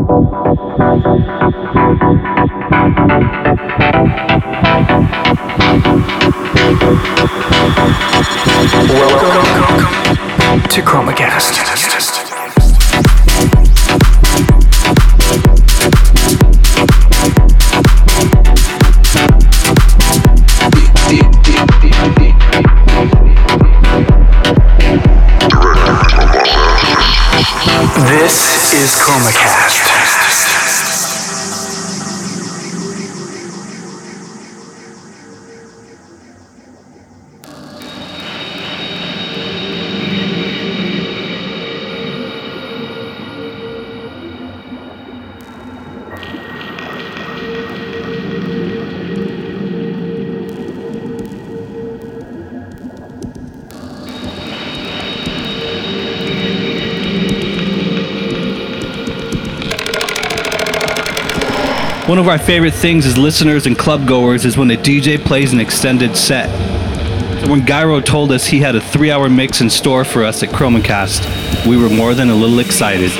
Welcome to ChromaCast. This is ChromaCast. Our favorite things as listeners and club goers is when a DJ plays an extended set. When Gyro told us he had a three hour mix in store for us at Chromacast, we were more than a little excited.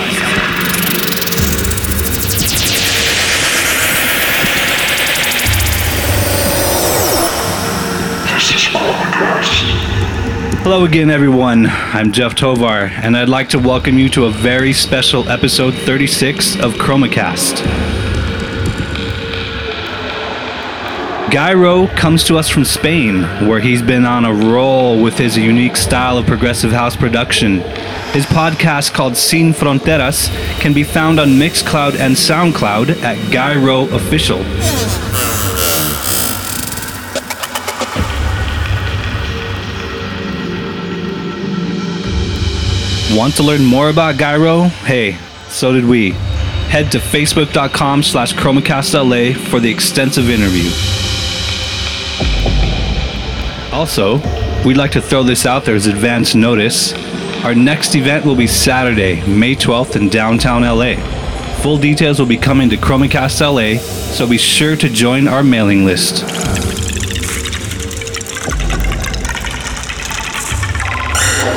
Hello again, everyone. I'm Jeff Tovar, and I'd like to welcome you to a very special episode 36 of Chromacast. Gyro comes to us from Spain, where he's been on a roll with his unique style of progressive house production. His podcast called Sin Fronteras can be found on Mixcloud and Soundcloud at Gyro Official. Want to learn more about Gyro? Hey, so did we. Head to facebook.com slash chromacastla for the extensive interview. Also, we'd like to throw this out there as advance notice. Our next event will be Saturday, May 12th in downtown LA. Full details will be coming to Chromacast LA, so be sure to join our mailing list.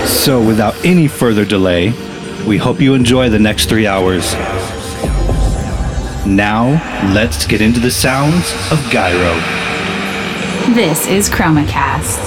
So, without any further delay, we hope you enjoy the next three hours. Now, let's get into the sounds of Gyro. This is ChromaCast.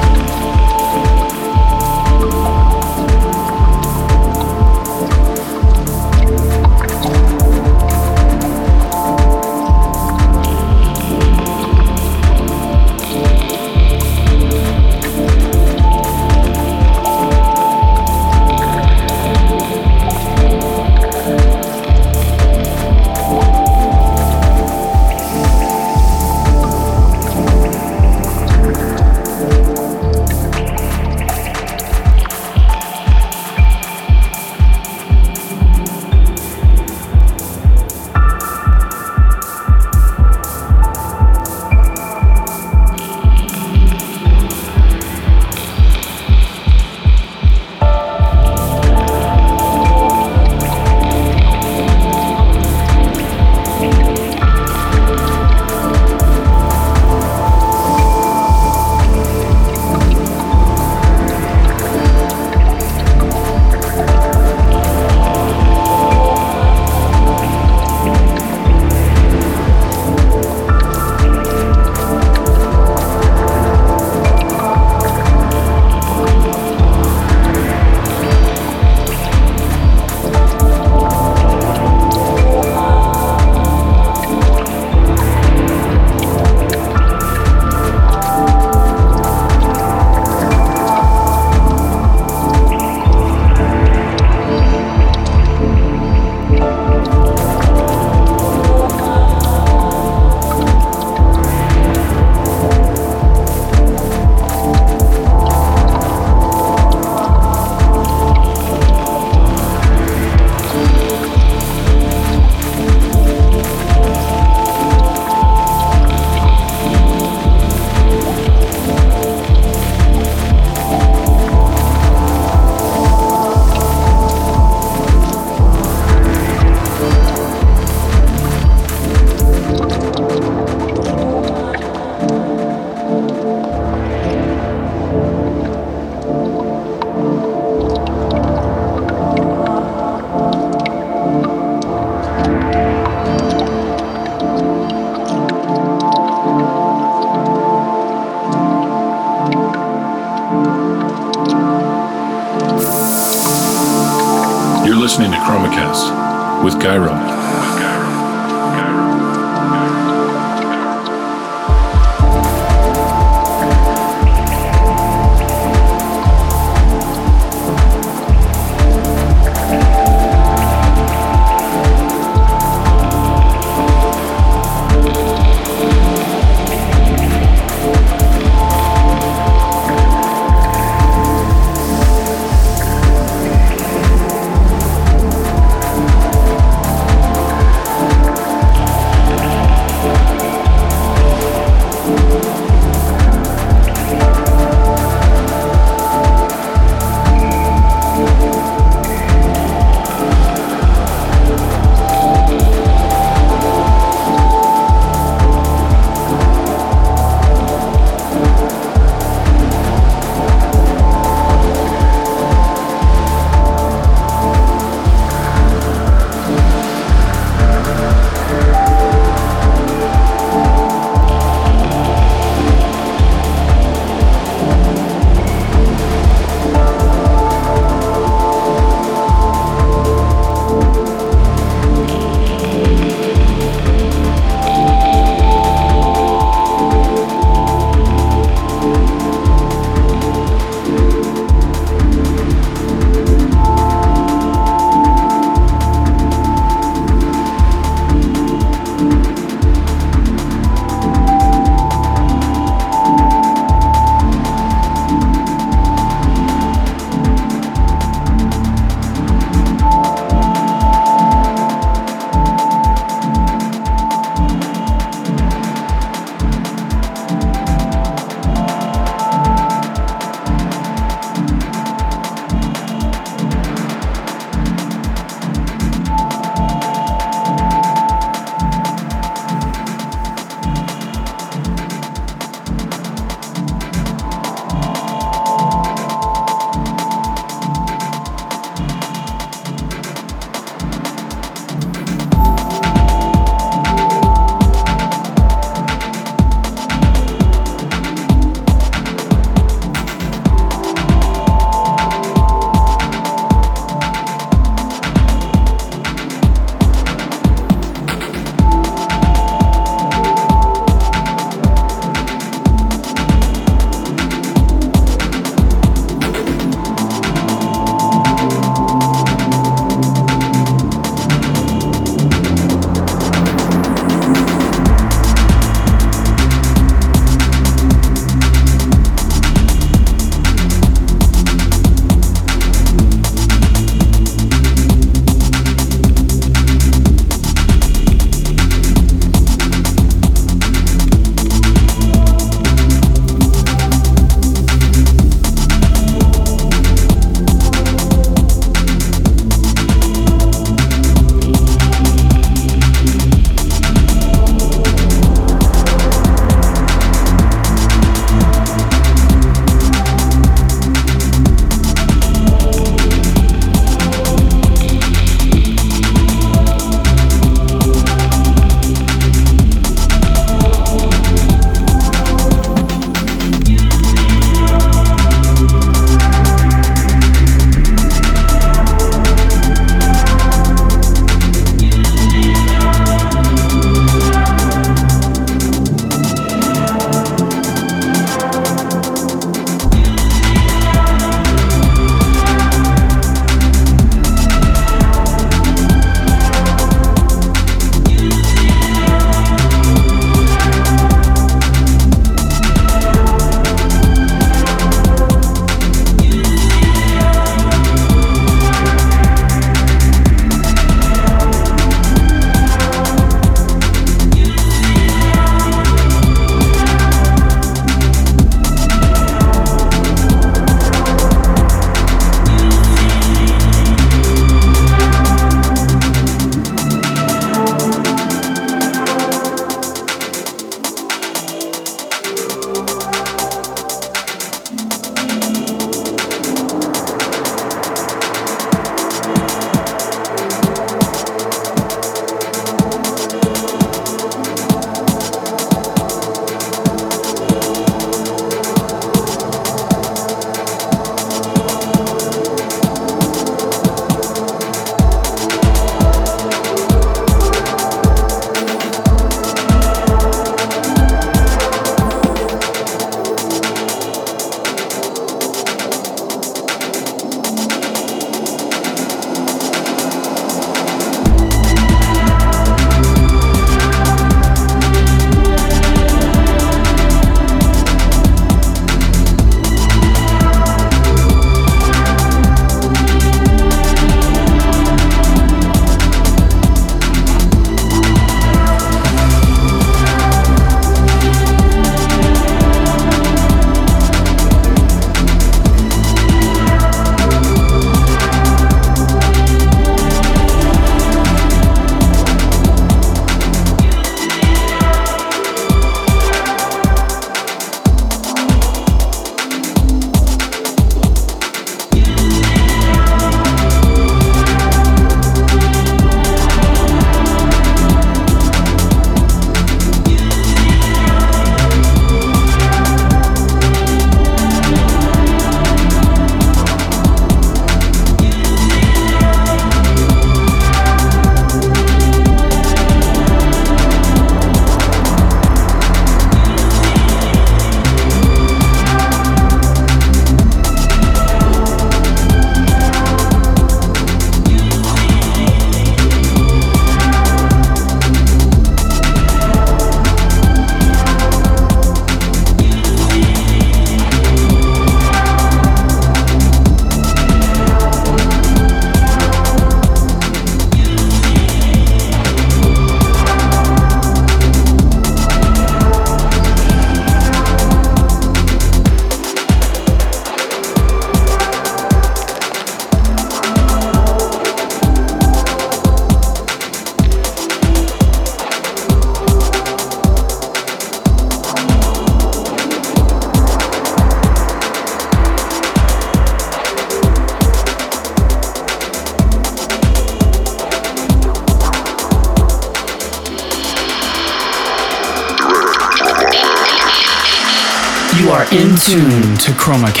Tune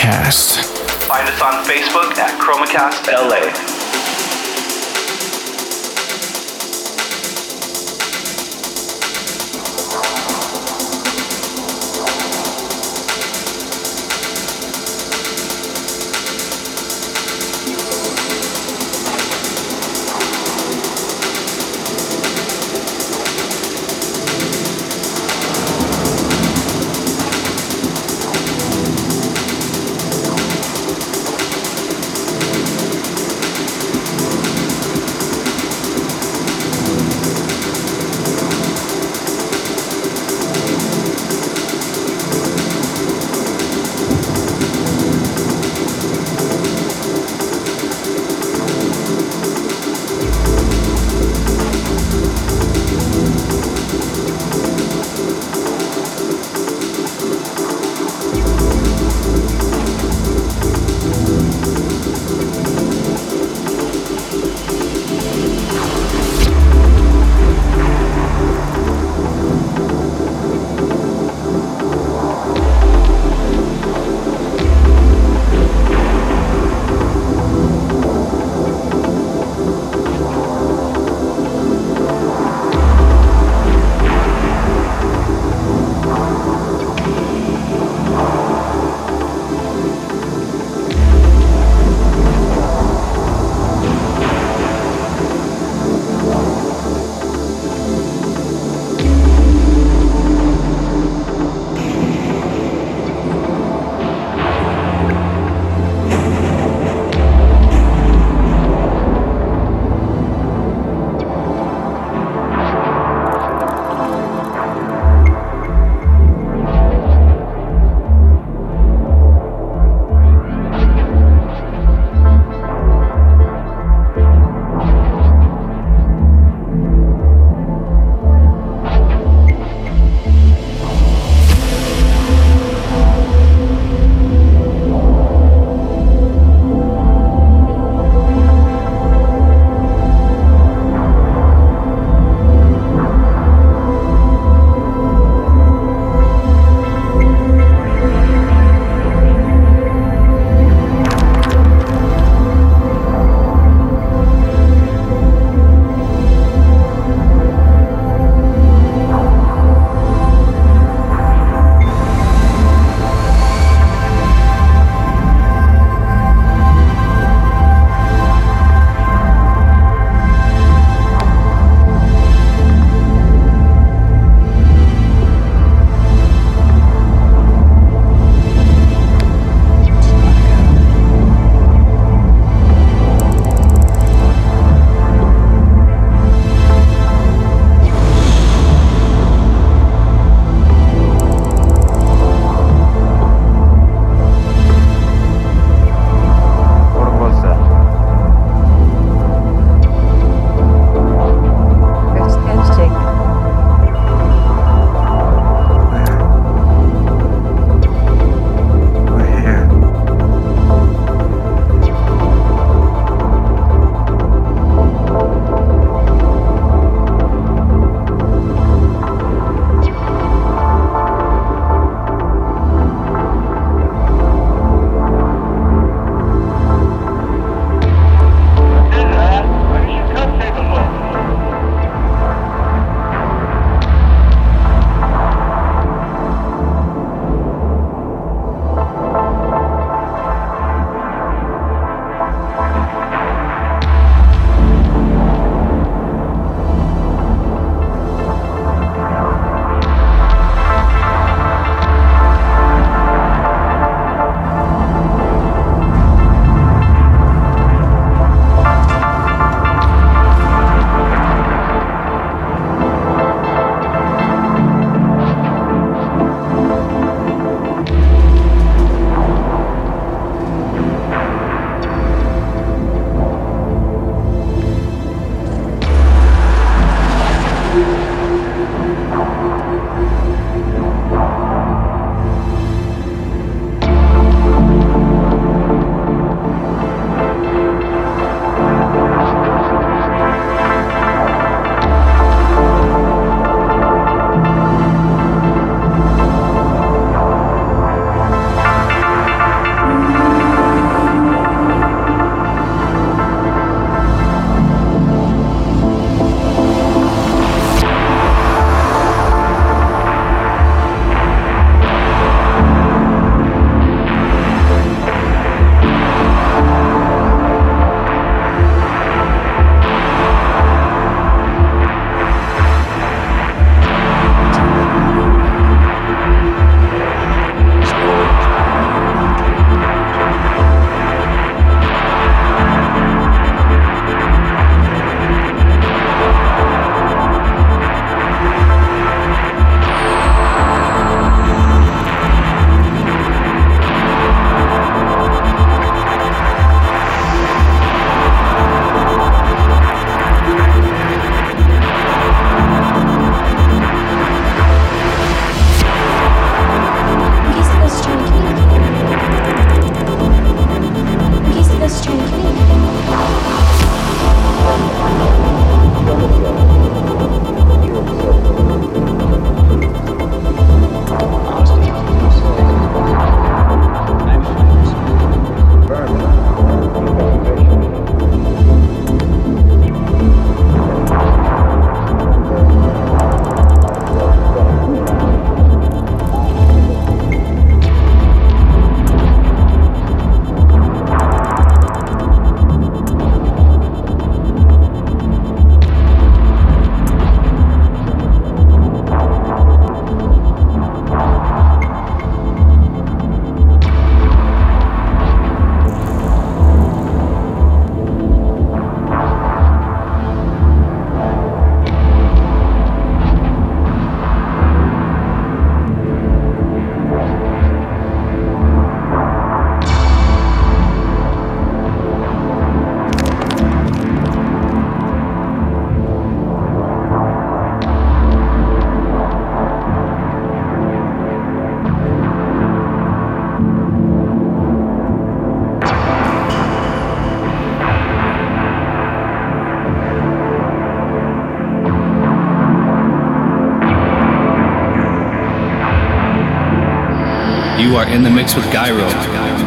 in the mix with Gyro.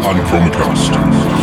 On Chromacast.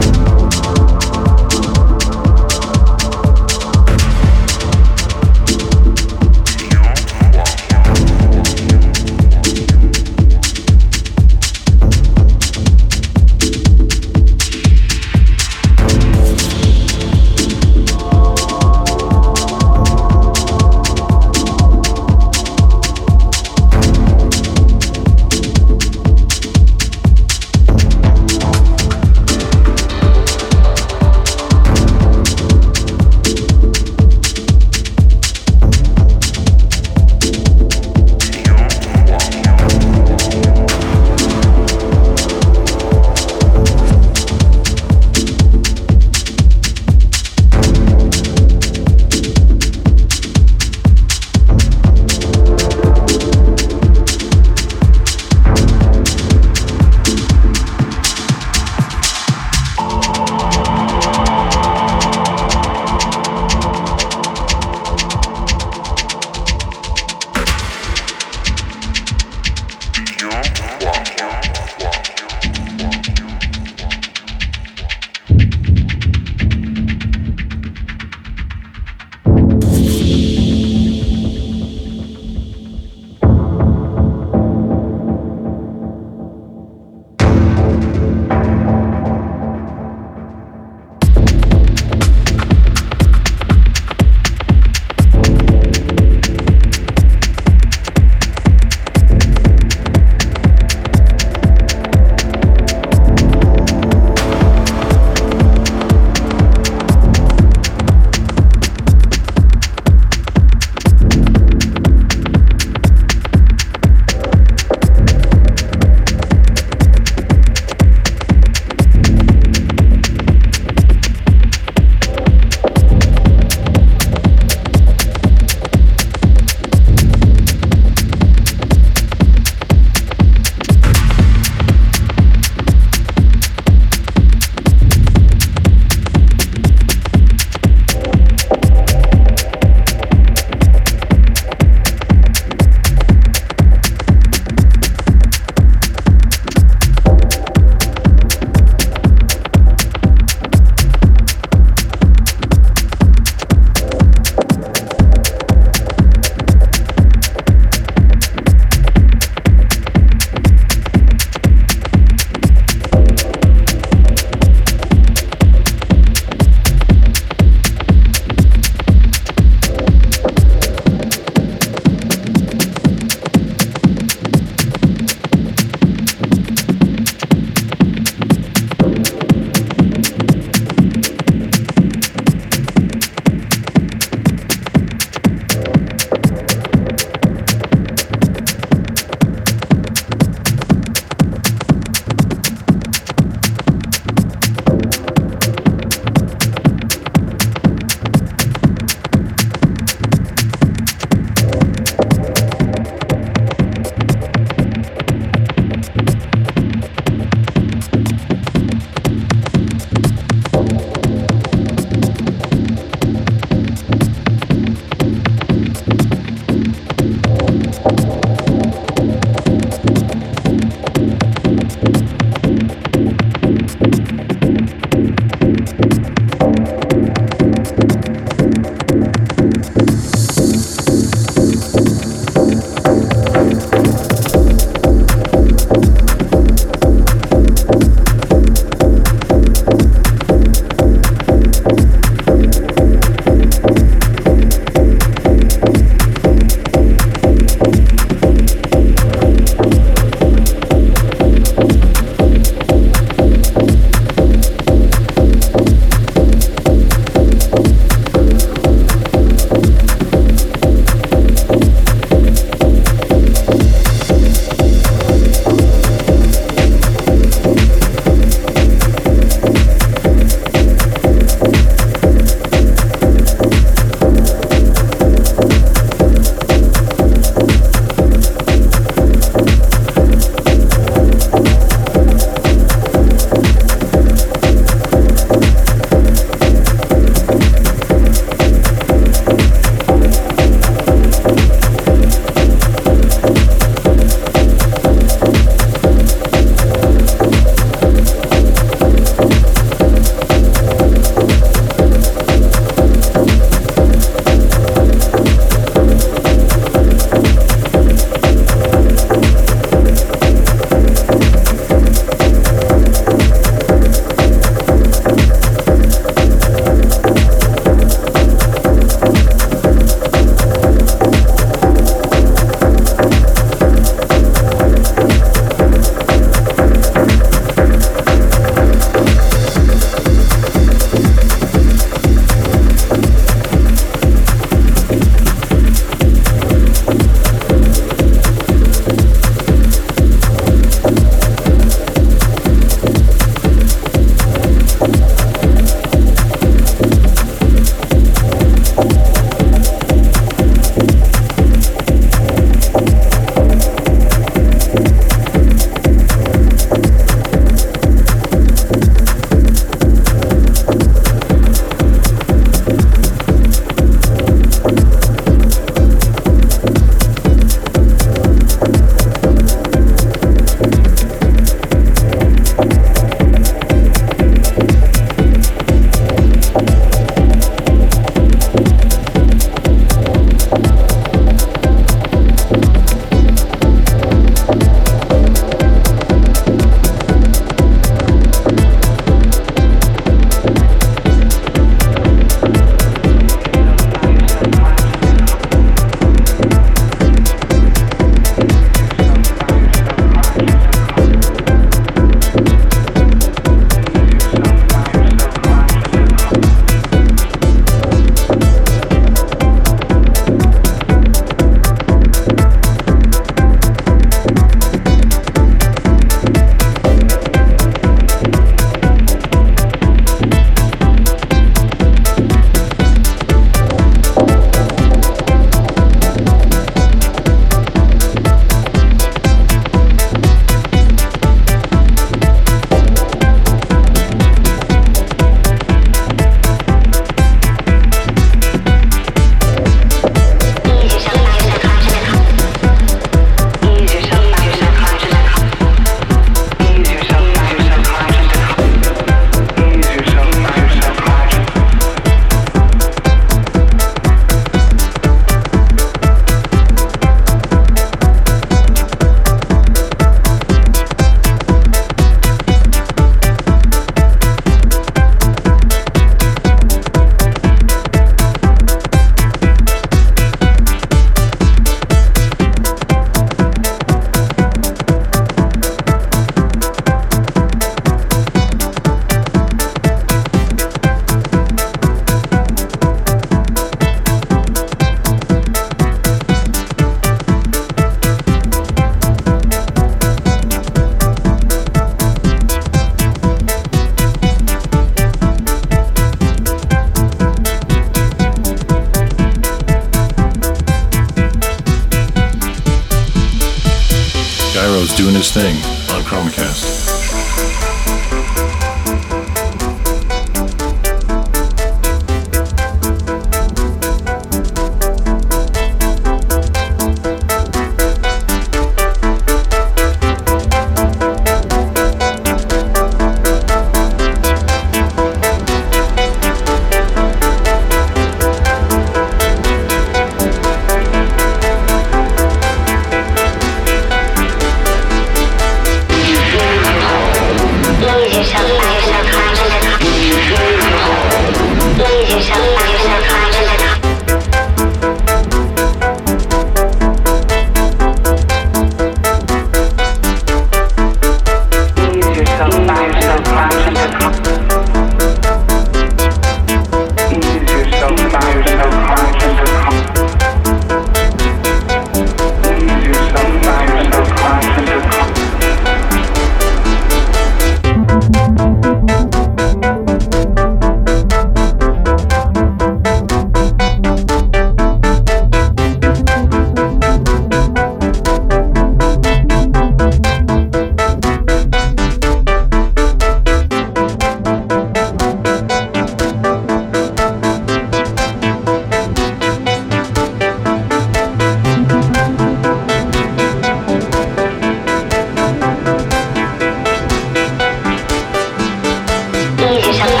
也想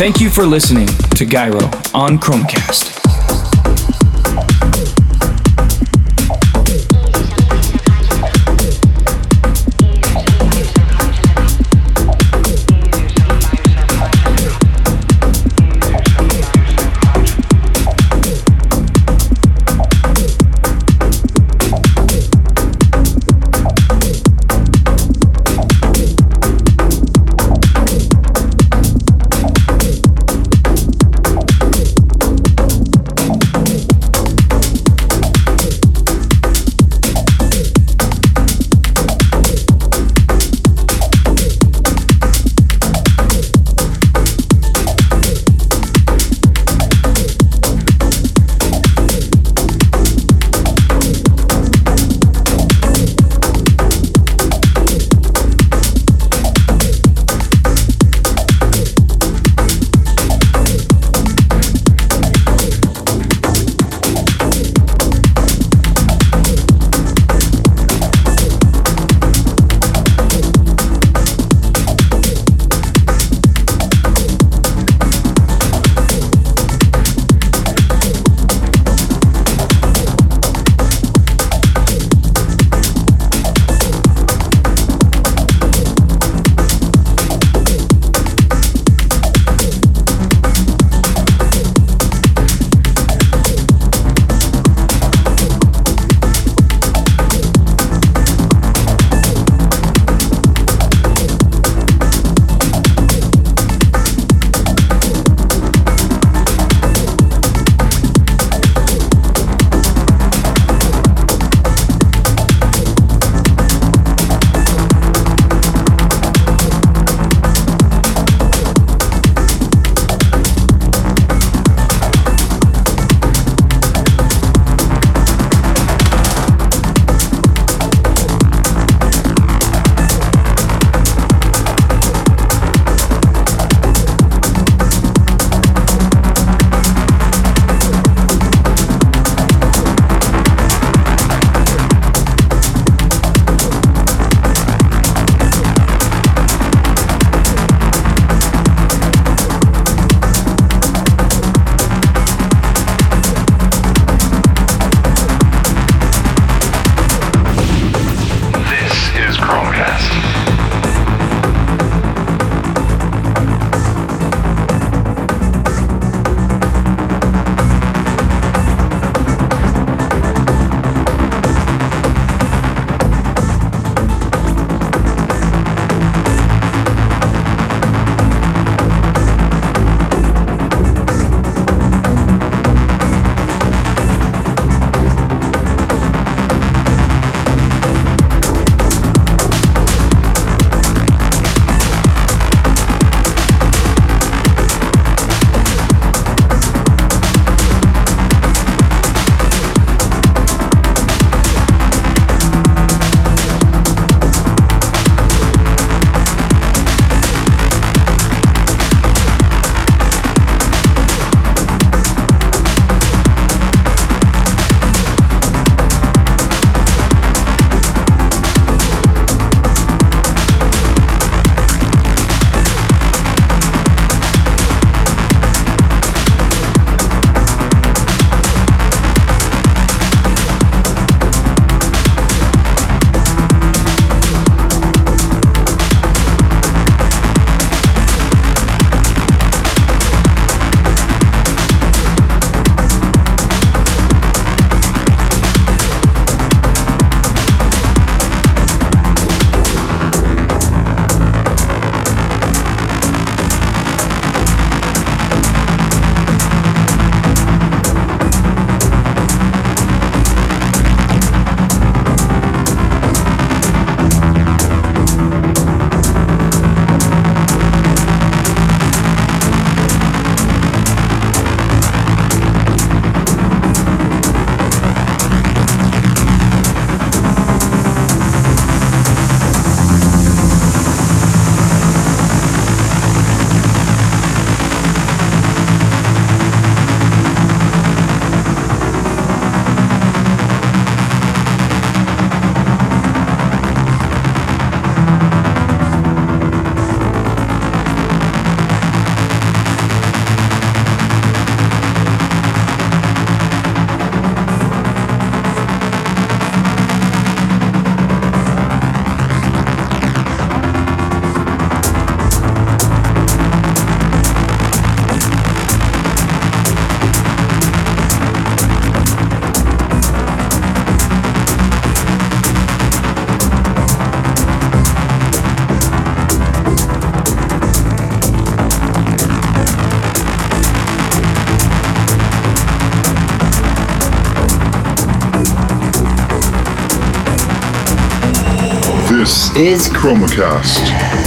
Thank you for listening to Gyro on ChromaCast. Is Chromacast.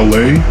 chromacast.la.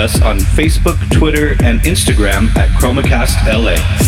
us on Facebook, Twitter, and Instagram at ChromaCast LA.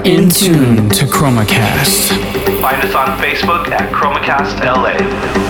Are in tune to ChromaCast. Find us on Facebook at ChromaCast LA.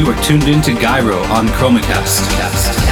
You are tuned in to Gyro on Chromacast.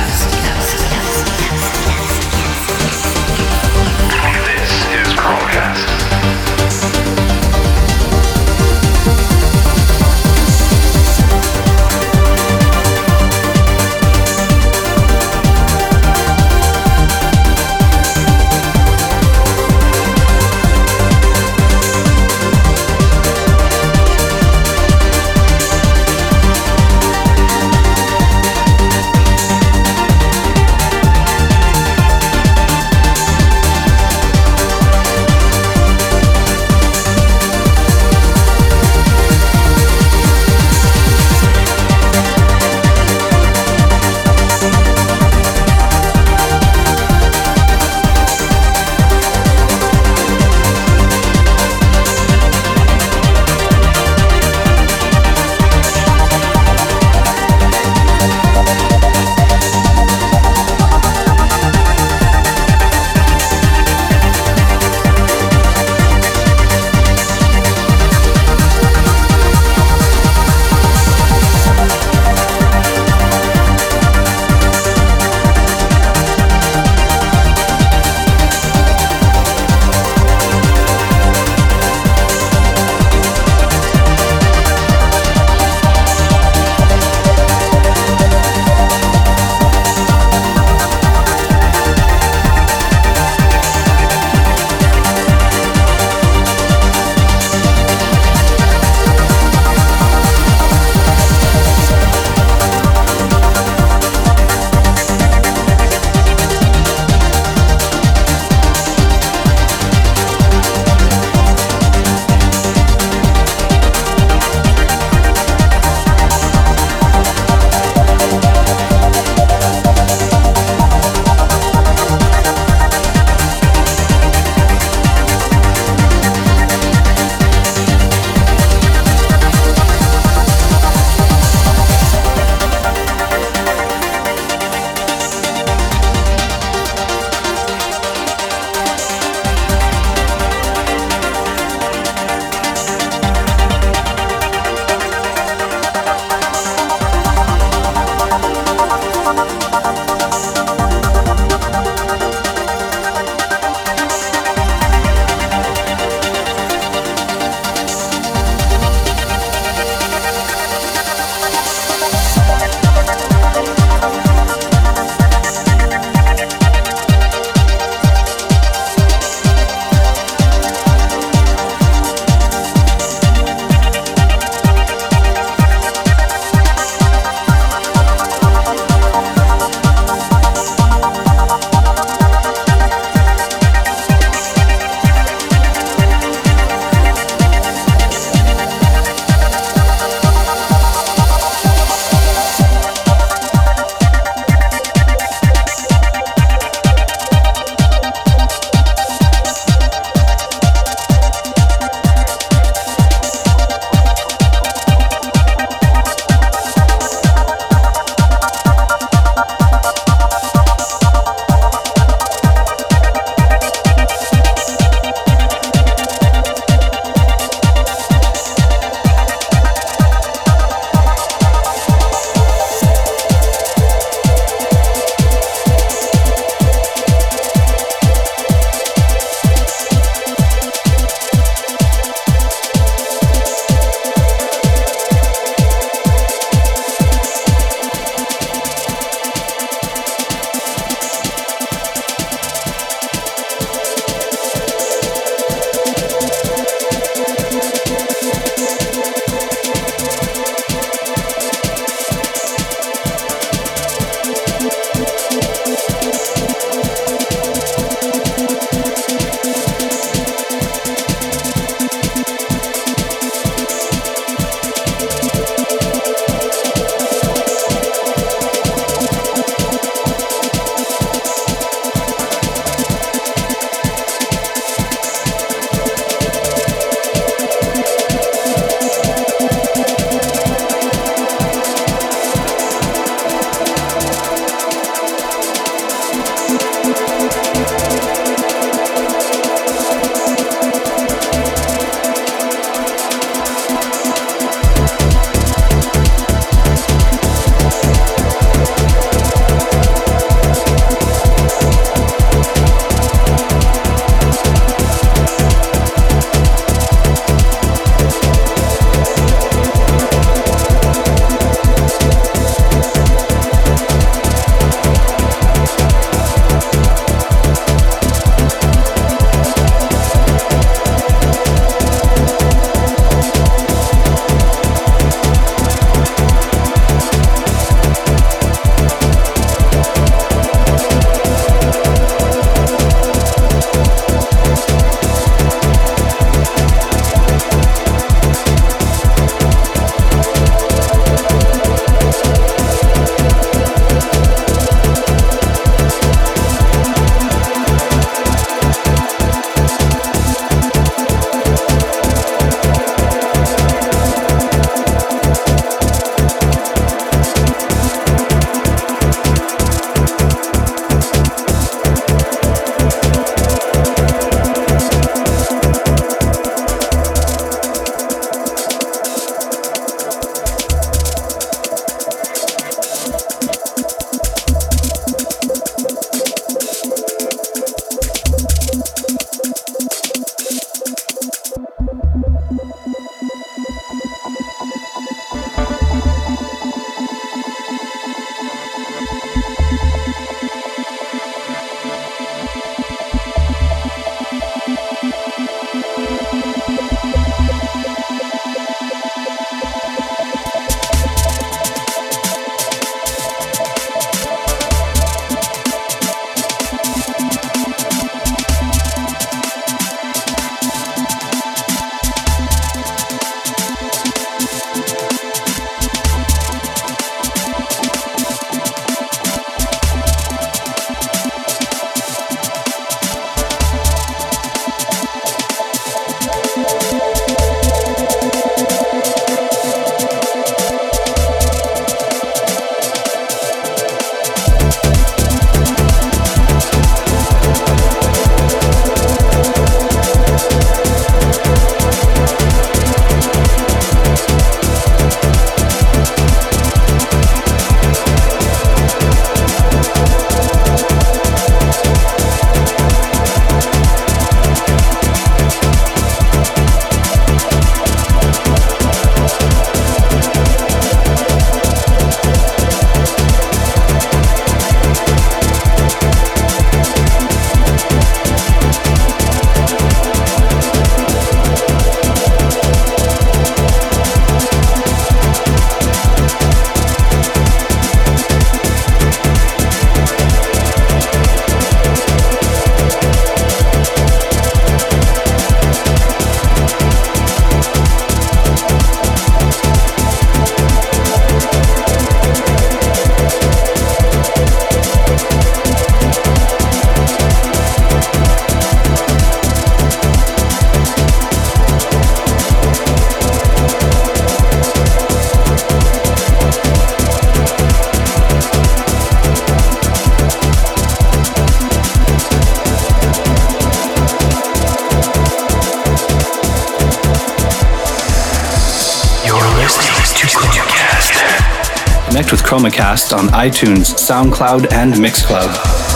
ChromaCast on iTunes, SoundCloud, and Mixcloud.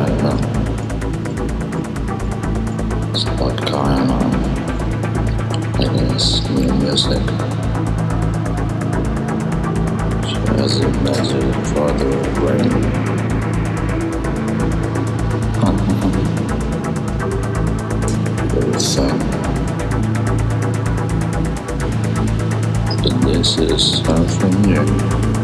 правильно. Spotkano. It is new music. As a measure for the rain. Very. This is something new.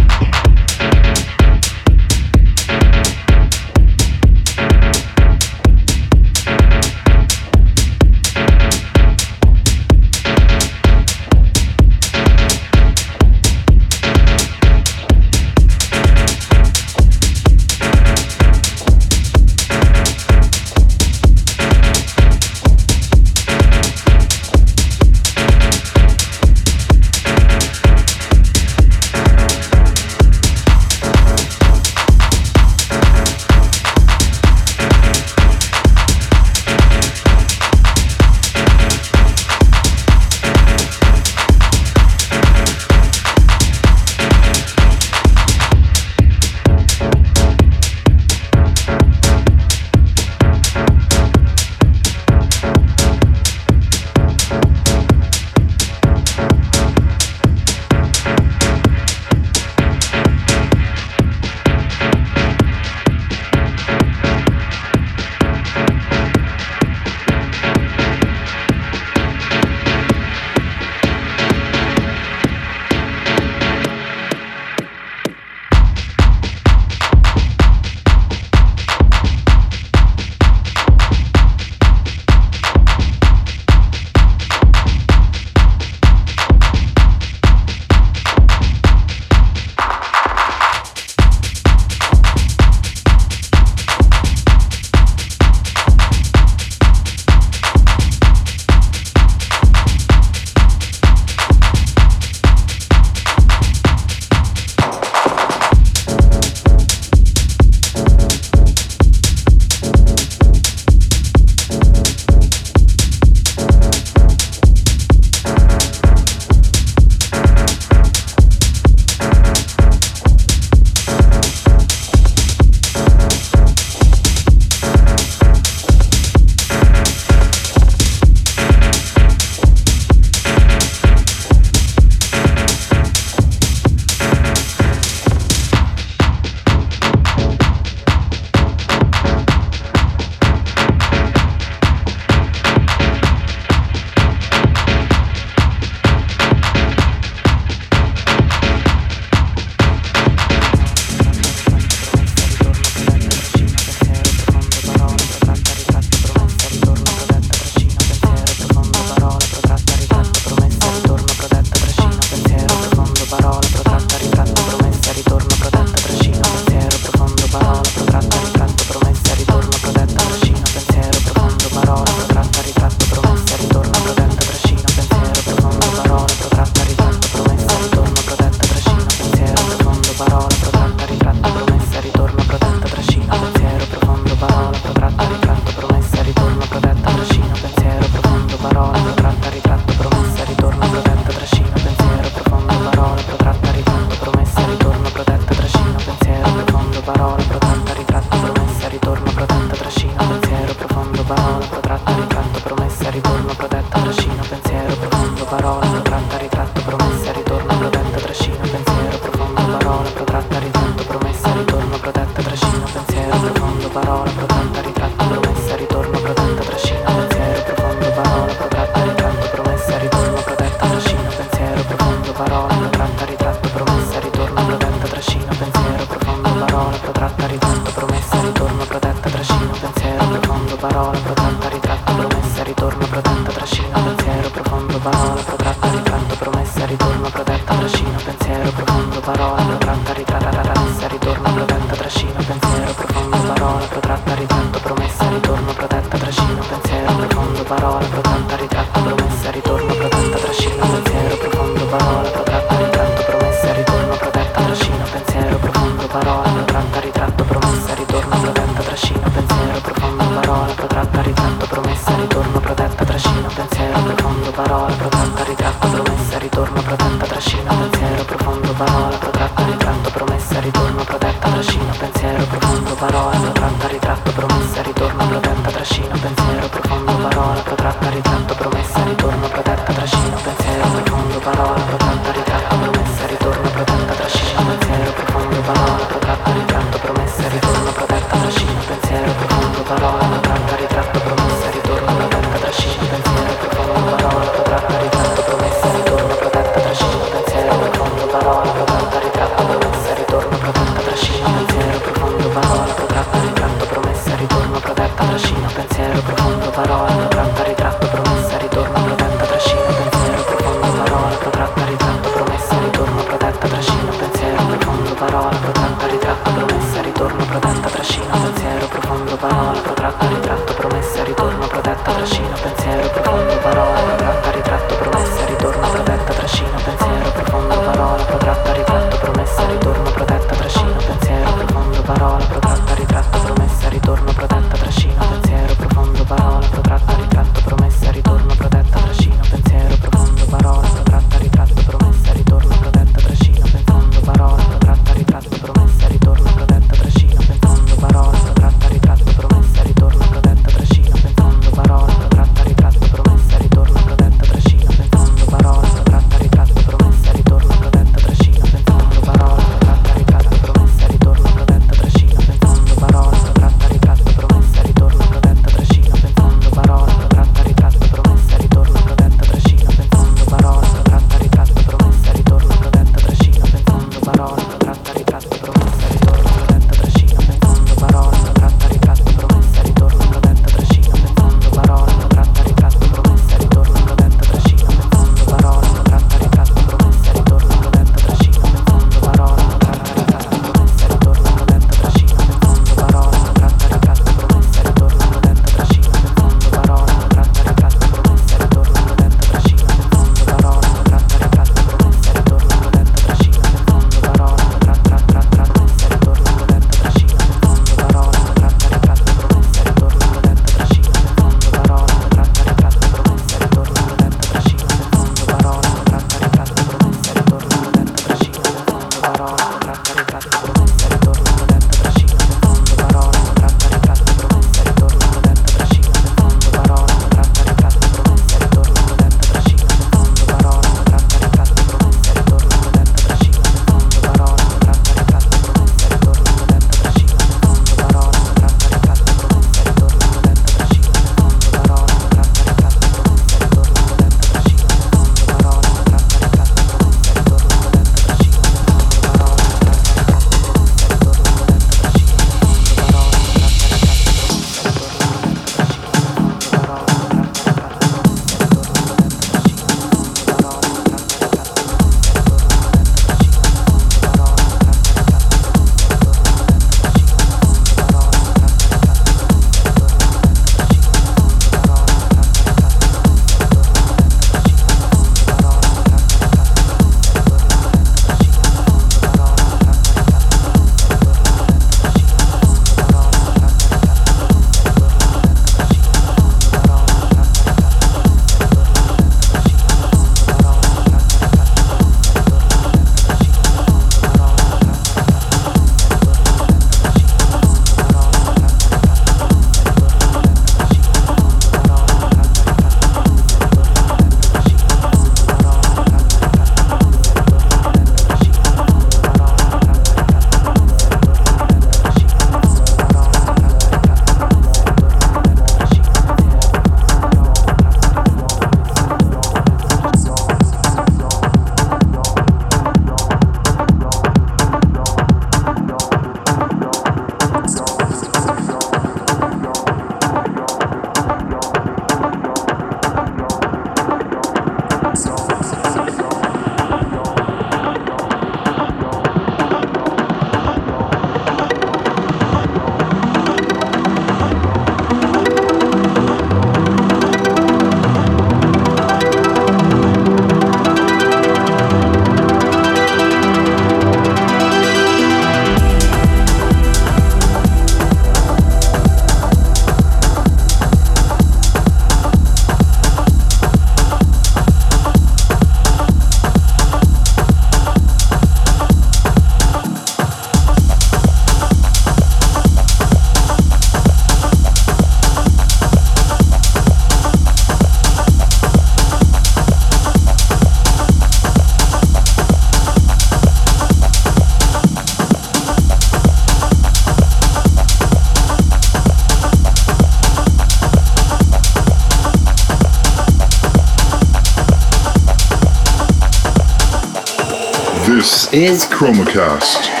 Is ChromaCast.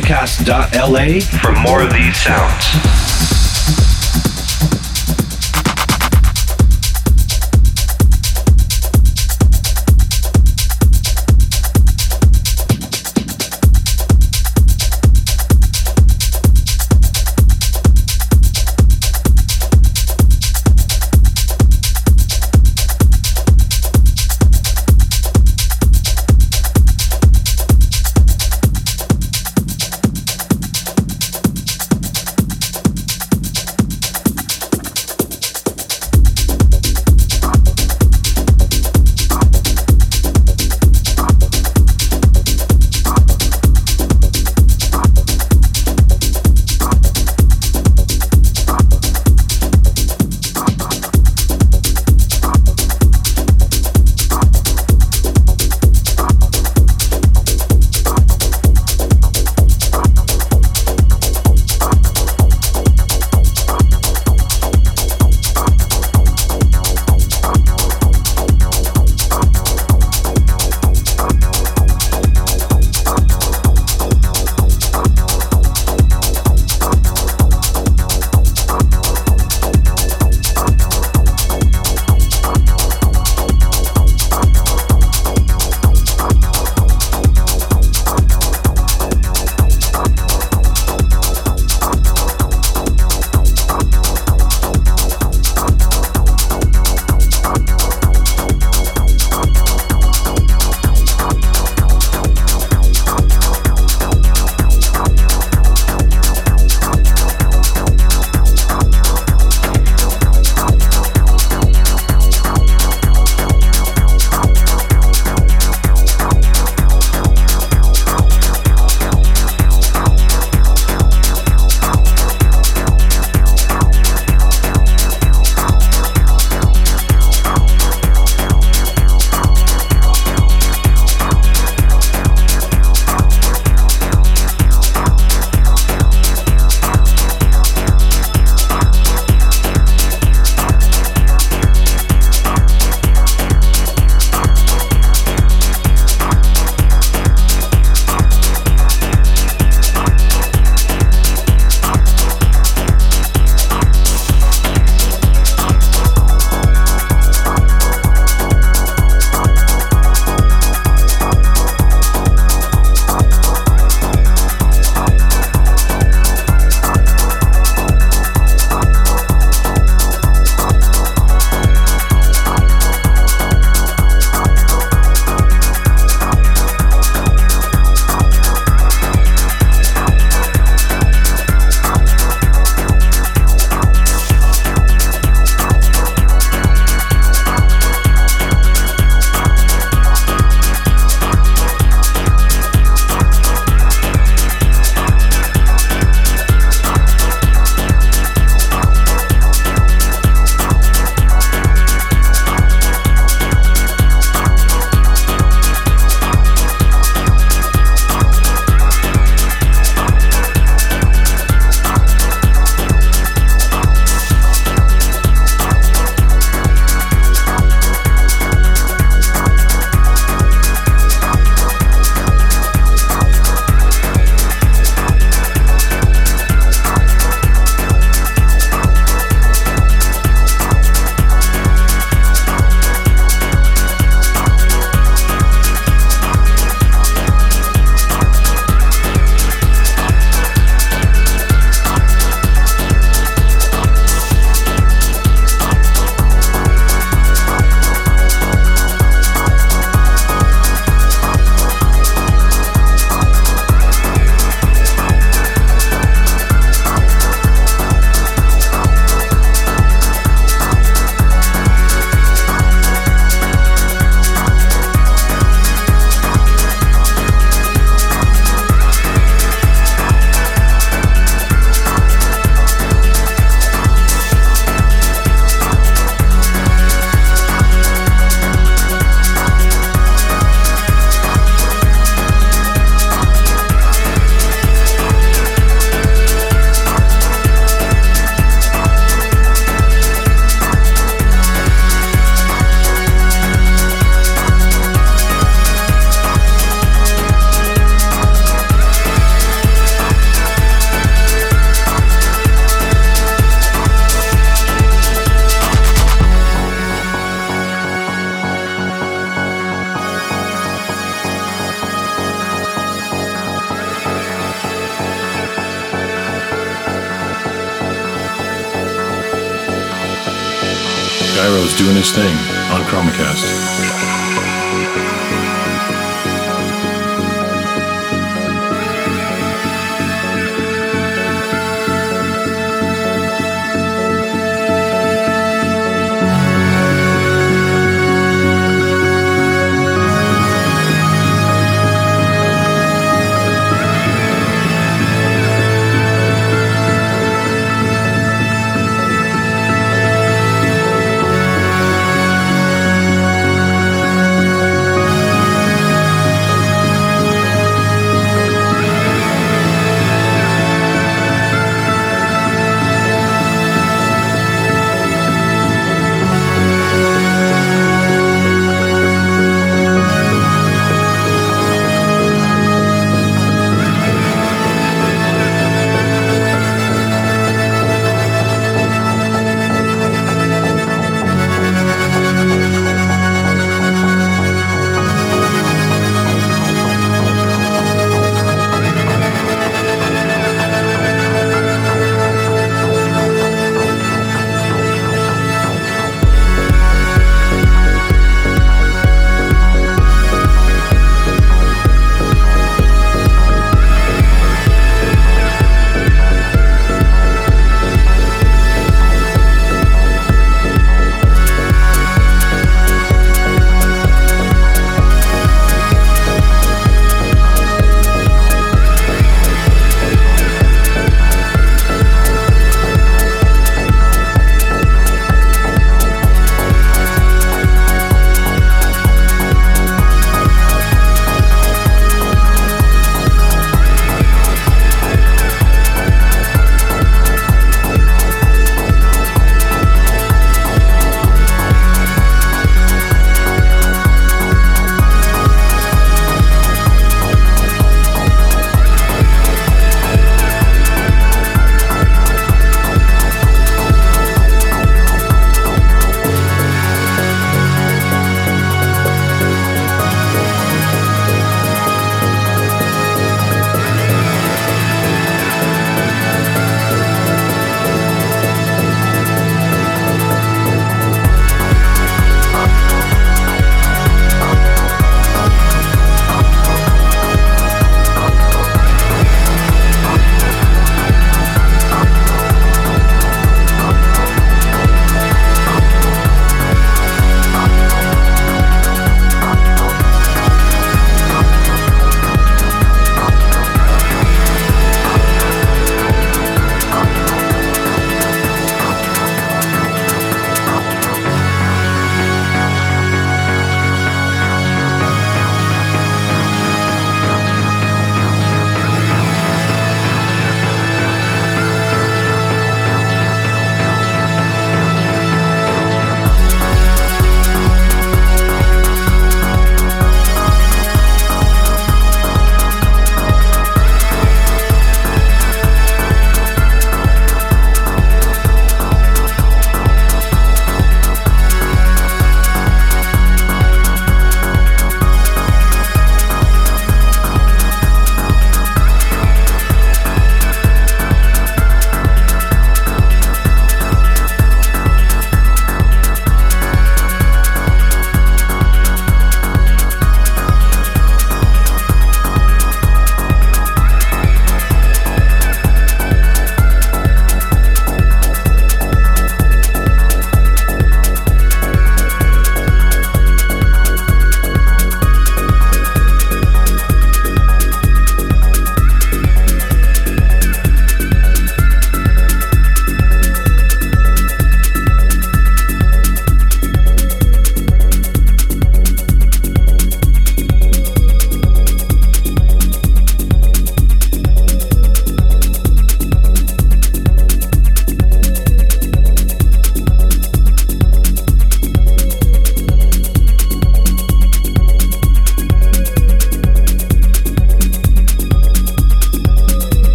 thisischromacast.la For more of these sounds.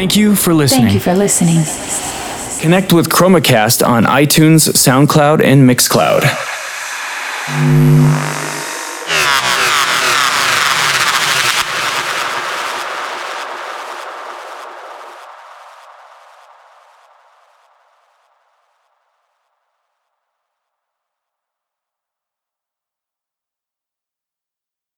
Thank you for listening. Thank you for listening. Connect with ChromaCast on iTunes, SoundCloud, and Mixcloud.